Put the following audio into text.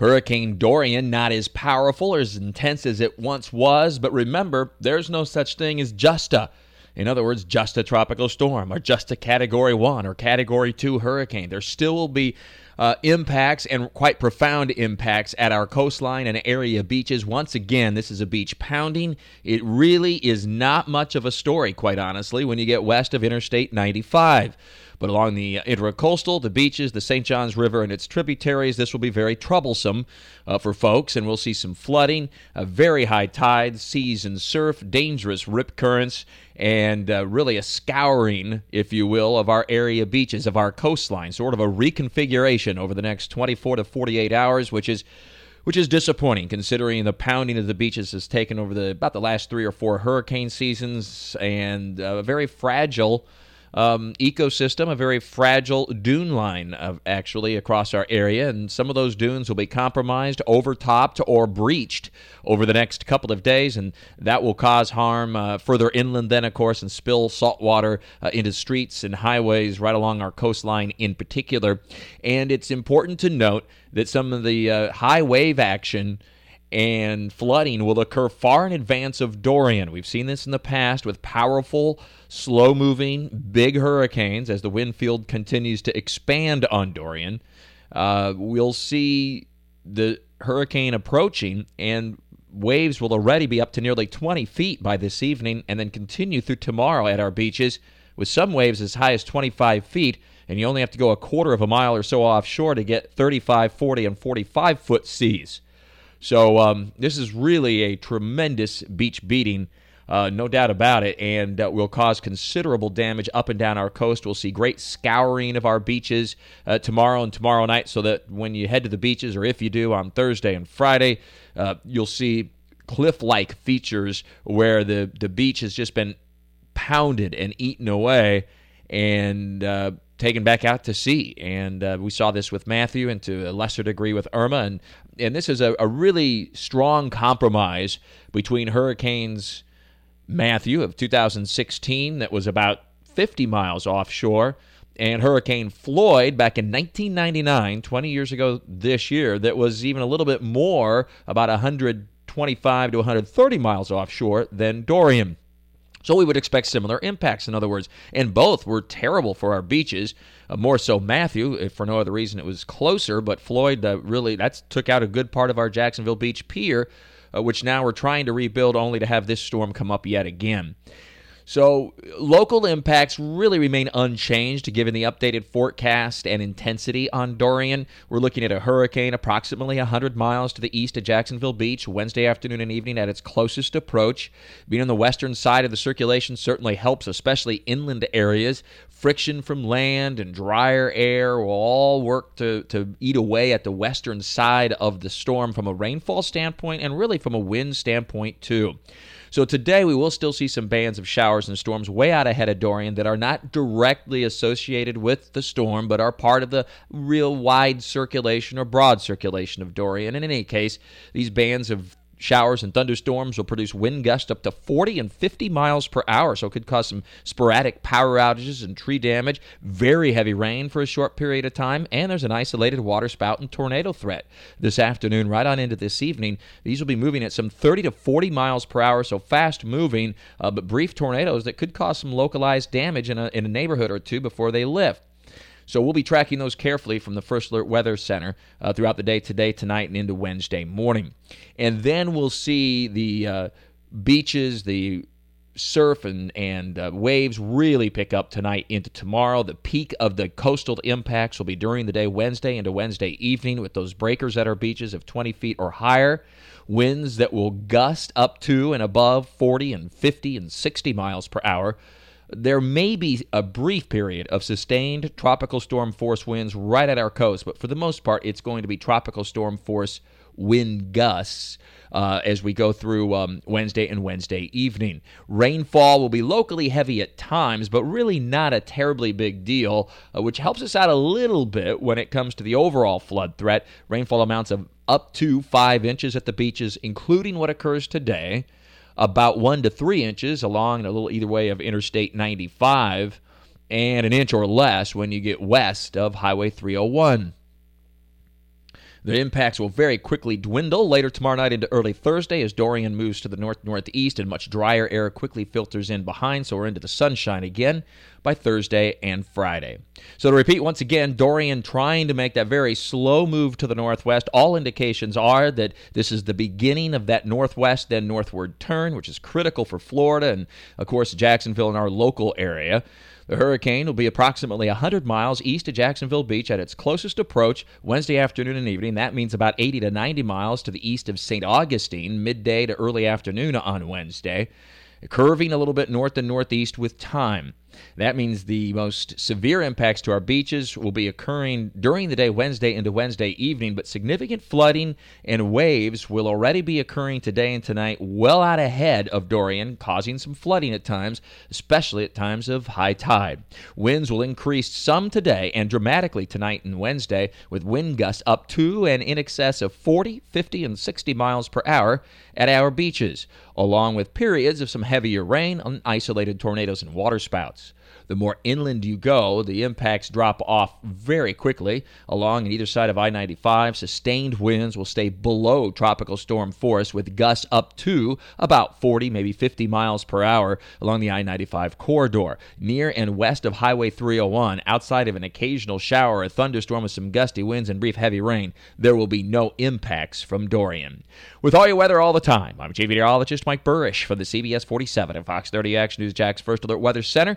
Hurricane Dorian not as powerful or as intense as it once was, but remember, there's no such thing as just a. In other words, just a tropical storm or just a category one or category two hurricane. There still will be uh, impacts and quite profound impacts at our coastline and area beaches. Once again, this is a beach pounding. It really is not much of a story, quite honestly, when you get west of Interstate 95. But along the intracoastal, the beaches, the St. Johns River, and its tributaries, this will be very troublesome uh, for folks, and we'll see some flooding, uh, very high tides, seas and surf, dangerous rip currents, and uh, really a scouring, if you will, of our area beaches, of our coastline, sort of a reconfiguration over the next 24 to 48 hours, which is which is disappointing considering the pounding of the beaches has taken over the about the last three or four hurricane seasons and a very fragile um, ecosystem, a very fragile dune line of actually across our area, and some of those dunes will be compromised, overtopped, or breached over the next couple of days, and that will cause harm uh, further inland, then of course, and spill salt water uh, into streets and highways right along our coastline in particular. And it's important to note that some of the uh, high wave action and flooding will occur far in advance of Dorian. We've seen this in the past with powerful, slow moving, big hurricanes as the wind field continues to expand on Dorian. Uh, we'll see the hurricane approaching, and waves will already be up to nearly 20 feet by this evening and then continue through tomorrow at our beaches, with some waves as high as 25 feet. And you only have to go a quarter of a mile or so offshore to get 35, 40, and 45 foot seas. So um, this is really a tremendous beach beating. Uh, no doubt about it, and uh, will cause considerable damage up and down our coast. We'll see great scouring of our beaches uh, tomorrow and tomorrow night, so that when you head to the beaches, or if you do on Thursday and Friday, uh, you'll see cliff like features where the, the beach has just been pounded and eaten away. And uh, taken back out to sea. And uh, we saw this with Matthew and to a lesser degree with Irma. And, and this is a, a really strong compromise between Hurricanes Matthew of 2016, that was about 50 miles offshore, and Hurricane Floyd back in 1999, 20 years ago this year, that was even a little bit more, about 125 to 130 miles offshore than Dorian. So we would expect similar impacts, in other words. And both were terrible for our beaches. Uh, more so Matthew, if for no other reason it was closer, but Floyd uh, really that took out a good part of our Jacksonville Beach pier, uh, which now we're trying to rebuild, only to have this storm come up yet again. So, local impacts really remain unchanged given the updated forecast and intensity on Dorian. We're looking at a hurricane approximately 100 miles to the east of Jacksonville Beach Wednesday afternoon and evening at its closest approach. Being on the western side of the circulation certainly helps, especially inland areas. Friction from land and drier air will all work to, to eat away at the western side of the storm from a rainfall standpoint and really from a wind standpoint, too. So today we will still see some bands of showers and storms way out ahead of Dorian that are not directly associated with the storm, but are part of the real wide circulation or broad circulation of Dorian. In any case, these bands of Showers and thunderstorms will produce wind gusts up to 40 and 50 miles per hour, so it could cause some sporadic power outages and tree damage, very heavy rain for a short period of time, and there's an isolated waterspout and tornado threat this afternoon, right on into this evening. These will be moving at some 30 to 40 miles per hour, so fast moving, uh, but brief tornadoes that could cause some localized damage in a, in a neighborhood or two before they lift. So we'll be tracking those carefully from the First Alert Weather Center uh, throughout the day today, tonight, and into Wednesday morning. And then we'll see the uh, beaches, the surf and, and uh, waves really pick up tonight into tomorrow. The peak of the coastal impacts will be during the day Wednesday into Wednesday evening with those breakers at our beaches of 20 feet or higher. Winds that will gust up to and above 40 and 50 and 60 miles per hour there may be a brief period of sustained tropical storm force winds right at our coast, but for the most part, it's going to be tropical storm force wind gusts uh, as we go through um, Wednesday and Wednesday evening. Rainfall will be locally heavy at times, but really not a terribly big deal, uh, which helps us out a little bit when it comes to the overall flood threat. Rainfall amounts of up to five inches at the beaches, including what occurs today, about one to three inches along a little either way of Interstate 95, and an inch or less when you get west of Highway 301. The impacts will very quickly dwindle later tomorrow night into early Thursday as Dorian moves to the north northeast and much drier air quickly filters in behind, so we're into the sunshine again by Thursday and Friday. So to repeat once again, Dorian trying to make that very slow move to the northwest. All indications are that this is the beginning of that northwest then northward turn, which is critical for Florida and of course Jacksonville and our local area. The hurricane will be approximately 100 miles east of Jacksonville Beach at its closest approach Wednesday afternoon and evening. That means about 80 to 90 miles to the east of St. Augustine, midday to early afternoon on Wednesday, curving a little bit north and northeast with time. That means the most severe impacts to our beaches will be occurring during the day Wednesday into Wednesday evening, but significant flooding and waves will already be occurring today and tonight, well out ahead of Dorian, causing some flooding at times, especially at times of high tide. Winds will increase some today and dramatically tonight and Wednesday, with wind gusts up to and in excess of 40, 50, and 60 miles per hour at our beaches, along with periods of some heavier rain on isolated tornadoes and waterspouts thoughts the more inland you go, the impacts drop off very quickly. Along and either side of I 95, sustained winds will stay below tropical storm force with gusts up to about 40, maybe 50 miles per hour along the I 95 corridor. Near and west of Highway 301, outside of an occasional shower or thunderstorm with some gusty winds and brief heavy rain, there will be no impacts from Dorian. With all your weather all the time, I'm Chief Meteorologist Mike Buresh for the CBS 47 and Fox 30 Action News Jax First Alert Weather Center